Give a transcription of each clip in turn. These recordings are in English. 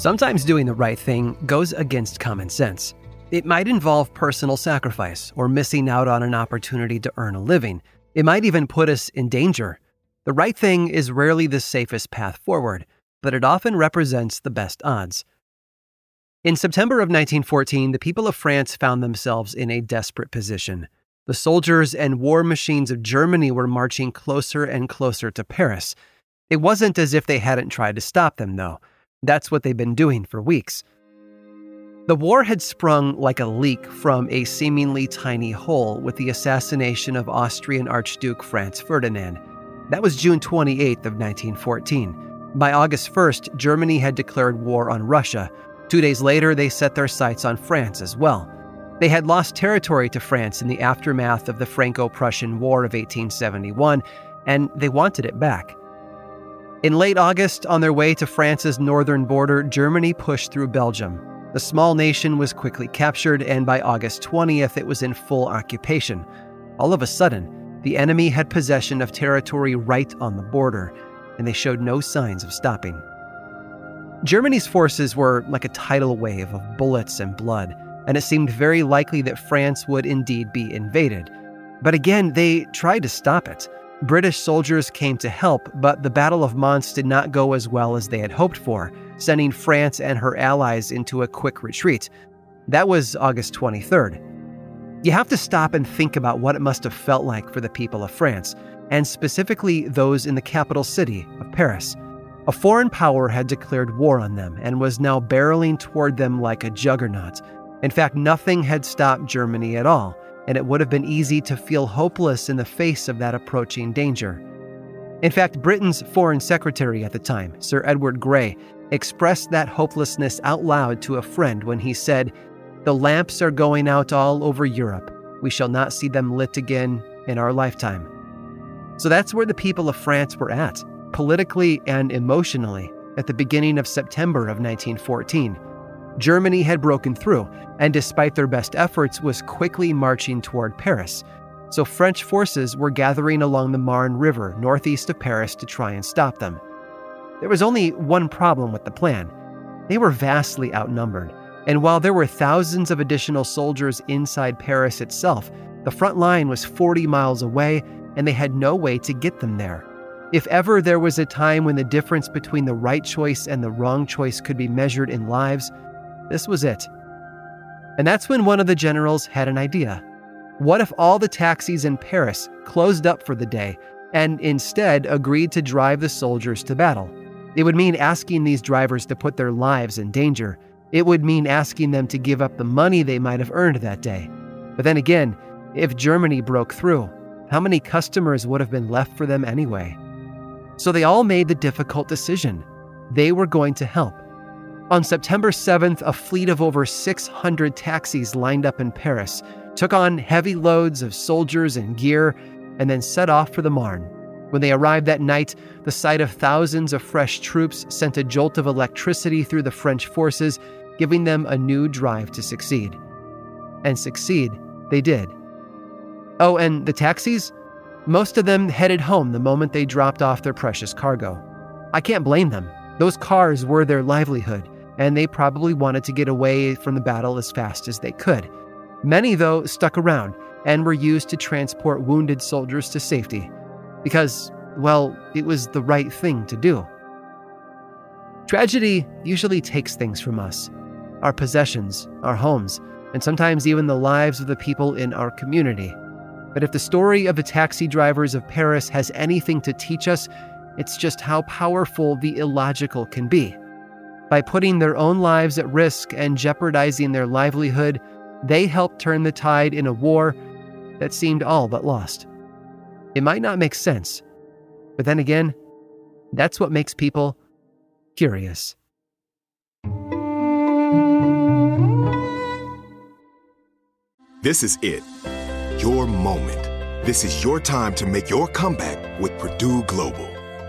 Sometimes doing the right thing goes against common sense. It might involve personal sacrifice or missing out on an opportunity to earn a living. It might even put us in danger. The right thing is rarely the safest path forward, but it often represents the best odds. In September of 1914, the people of France found themselves in a desperate position. The soldiers and war machines of Germany were marching closer and closer to Paris. It wasn't as if they hadn't tried to stop them, though. That's what they've been doing for weeks. The war had sprung like a leak from a seemingly tiny hole with the assassination of Austrian Archduke Franz Ferdinand. That was June 28th of 1914. By August 1st, Germany had declared war on Russia. Two days later, they set their sights on France as well. They had lost territory to France in the aftermath of the Franco Prussian War of 1871, and they wanted it back. In late August, on their way to France's northern border, Germany pushed through Belgium. The small nation was quickly captured, and by August 20th, it was in full occupation. All of a sudden, the enemy had possession of territory right on the border, and they showed no signs of stopping. Germany's forces were like a tidal wave of bullets and blood, and it seemed very likely that France would indeed be invaded. But again, they tried to stop it. British soldiers came to help, but the Battle of Mons did not go as well as they had hoped for, sending France and her allies into a quick retreat. That was August 23rd. You have to stop and think about what it must have felt like for the people of France, and specifically those in the capital city of Paris. A foreign power had declared war on them and was now barreling toward them like a juggernaut. In fact, nothing had stopped Germany at all and it would have been easy to feel hopeless in the face of that approaching danger. In fact, Britain's Foreign Secretary at the time, Sir Edward Grey, expressed that hopelessness out loud to a friend when he said, The lamps are going out all over Europe. We shall not see them lit again in our lifetime. So that's where the people of France were at, politically and emotionally, at the beginning of September of 1914. Germany had broken through, and despite their best efforts, was quickly marching toward Paris. So French forces were gathering along the Marne River northeast of Paris to try and stop them. There was only one problem with the plan. They were vastly outnumbered, and while there were thousands of additional soldiers inside Paris itself, the front line was 40 miles away and they had no way to get them there. If ever there was a time when the difference between the right choice and the wrong choice could be measured in lives, this was it. And that's when one of the generals had an idea. What if all the taxis in Paris closed up for the day and instead agreed to drive the soldiers to battle? It would mean asking these drivers to put their lives in danger. It would mean asking them to give up the money they might have earned that day. But then again, if Germany broke through, how many customers would have been left for them anyway? So they all made the difficult decision. They were going to help. On September 7th, a fleet of over 600 taxis lined up in Paris, took on heavy loads of soldiers and gear, and then set off for the Marne. When they arrived that night, the sight of thousands of fresh troops sent a jolt of electricity through the French forces, giving them a new drive to succeed. And succeed they did. Oh, and the taxis? Most of them headed home the moment they dropped off their precious cargo. I can't blame them. Those cars were their livelihood and they probably wanted to get away from the battle as fast as they could. Many, though, stuck around, and were used to transport wounded soldiers to safety because, well, it was the right thing to do. Tragedy usually takes things from us our possessions, our homes, and sometimes even the lives of the people in our community. But if the story of the taxi drivers of Paris has anything to teach us, it's just how powerful the illogical can be. By putting their own lives at risk and jeopardizing their livelihood, they helped turn the tide in a war that seemed all but lost. It might not make sense, but then again, that's what makes people curious. This is it. Your moment. This is your time to make your comeback with Purdue Global.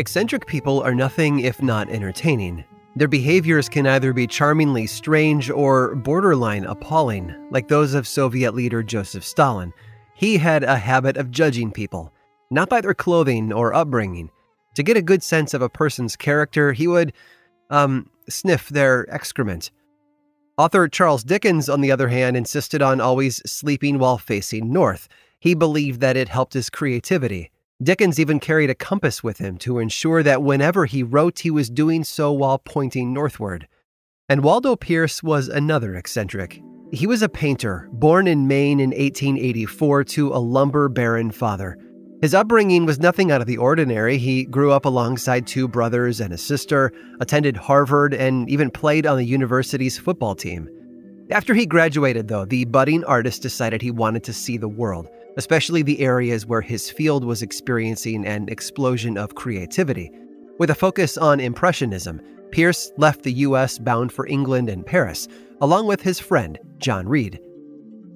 Eccentric people are nothing if not entertaining. Their behaviors can either be charmingly strange or borderline appalling, like those of Soviet leader Joseph Stalin. He had a habit of judging people, not by their clothing or upbringing. To get a good sense of a person's character, he would, um, sniff their excrement. Author Charles Dickens, on the other hand, insisted on always sleeping while facing north. He believed that it helped his creativity. Dickens even carried a compass with him to ensure that whenever he wrote, he was doing so while pointing northward. And Waldo Peirce was another eccentric. He was a painter, born in Maine in 1884 to a lumber baron father. His upbringing was nothing out of the ordinary. He grew up alongside two brothers and a sister, attended Harvard, and even played on the university's football team. After he graduated, though, the budding artist decided he wanted to see the world. Especially the areas where his field was experiencing an explosion of creativity. With a focus on Impressionism, Peirce left the U.S. bound for England and Paris, along with his friend, John Reed.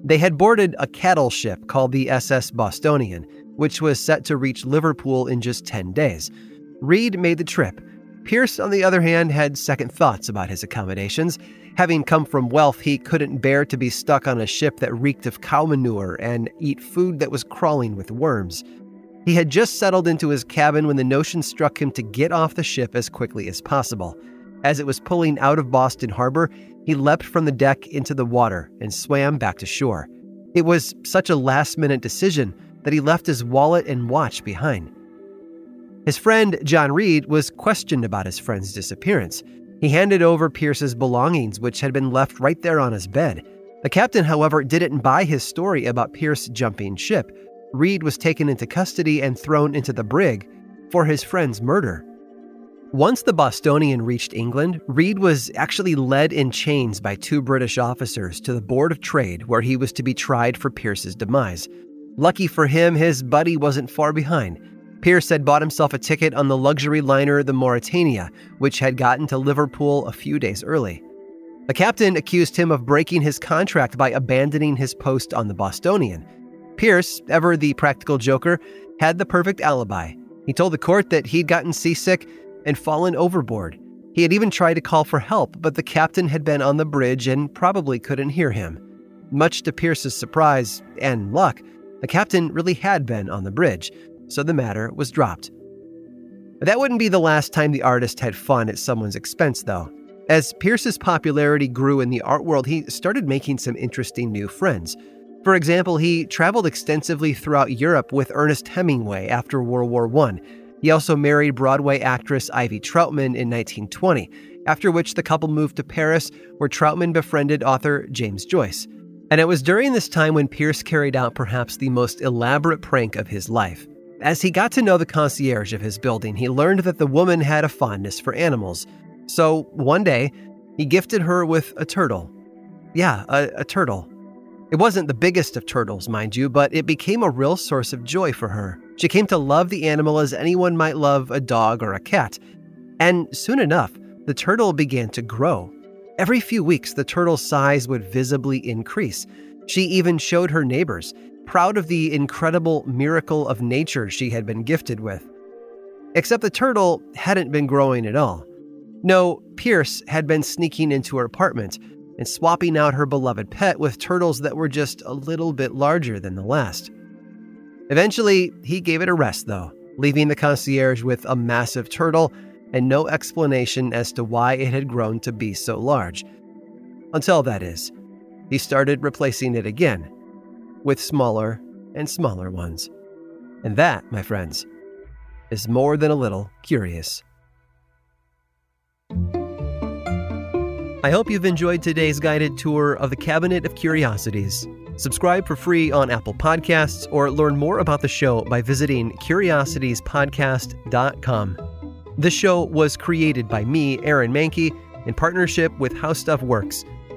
They had boarded a cattle ship called the SS Bostonian, which was set to reach Liverpool in just 10 days. Reed made the trip. Peirce, on the other hand, had second thoughts about his accommodations. Having come from wealth, he couldn't bear to be stuck on a ship that reeked of cow manure and eat food that was crawling with worms. He had just settled into his cabin when the notion struck him to get off the ship as quickly as possible. As it was pulling out of Boston Harbor, he leapt from the deck into the water and swam back to shore. It was such a last minute decision that he left his wallet and watch behind. His friend, John Reed, was questioned about his friend's disappearance. He handed over Peirce's belongings, which had been left right there on his bed. The captain, however, didn't buy his story about Peirce jumping ship. Reed was taken into custody and thrown into the brig for his friend's murder. Once the Bostonian reached England, Reed was actually led in chains by two British officers to the Board of Trade, where he was to be tried for Peirce's demise. Lucky for him, his buddy wasn't far behind. Peirce had bought himself a ticket on the luxury liner the Mauretania, which had gotten to Liverpool a few days early. The captain accused him of breaking his contract by abandoning his post on the Bostonian. Peirce, ever the practical joker, had the perfect alibi. He told the court that he'd gotten seasick and fallen overboard. He had even tried to call for help, but the captain had been on the bridge and probably couldn't hear him. Much to Peirce's surprise and luck, the captain really had been on the bridge, so the matter was dropped. That wouldn't be the last time the artist had fun at someone's expense, though. As Peirce's popularity grew in the art world, he started making some interesting new friends. For example, he traveled extensively throughout Europe with Ernest Hemingway after World War I. He also married Broadway actress Ivy Troutman in 1920, after which the couple moved to Paris, where Troutman befriended author James Joyce. And it was during this time when Peirce carried out perhaps the most elaborate prank of his life. As he got to know the concierge of his building, he learned that the woman had a fondness for animals. So one day, he gifted her with a turtle. Yeah, a, a turtle. It wasn't the biggest of turtles, mind you, but it became a real source of joy for her. She came to love the animal as anyone might love a dog or a cat. And soon enough, the turtle began to grow. Every few weeks, the turtle's size would visibly increase. She even showed her neighbors, proud of the incredible miracle of nature she had been gifted with. Except the turtle hadn't been growing at all. No, Peirce had been sneaking into her apartment and swapping out her beloved pet with turtles that were just a little bit larger than the last. Eventually, he gave it a rest, though, leaving the concierge with a massive turtle and no explanation as to why it had grown to be so large. Until that is, he started replacing it again with smaller and smaller ones. And that, my friends, is more than a little curious. I hope you've enjoyed today's guided tour of the Cabinet of Curiosities. Subscribe for free on Apple Podcasts or learn more about the show by visiting curiositiespodcast.com. This show was created by me, Aaron Mahnke, in partnership with How Stuff Works.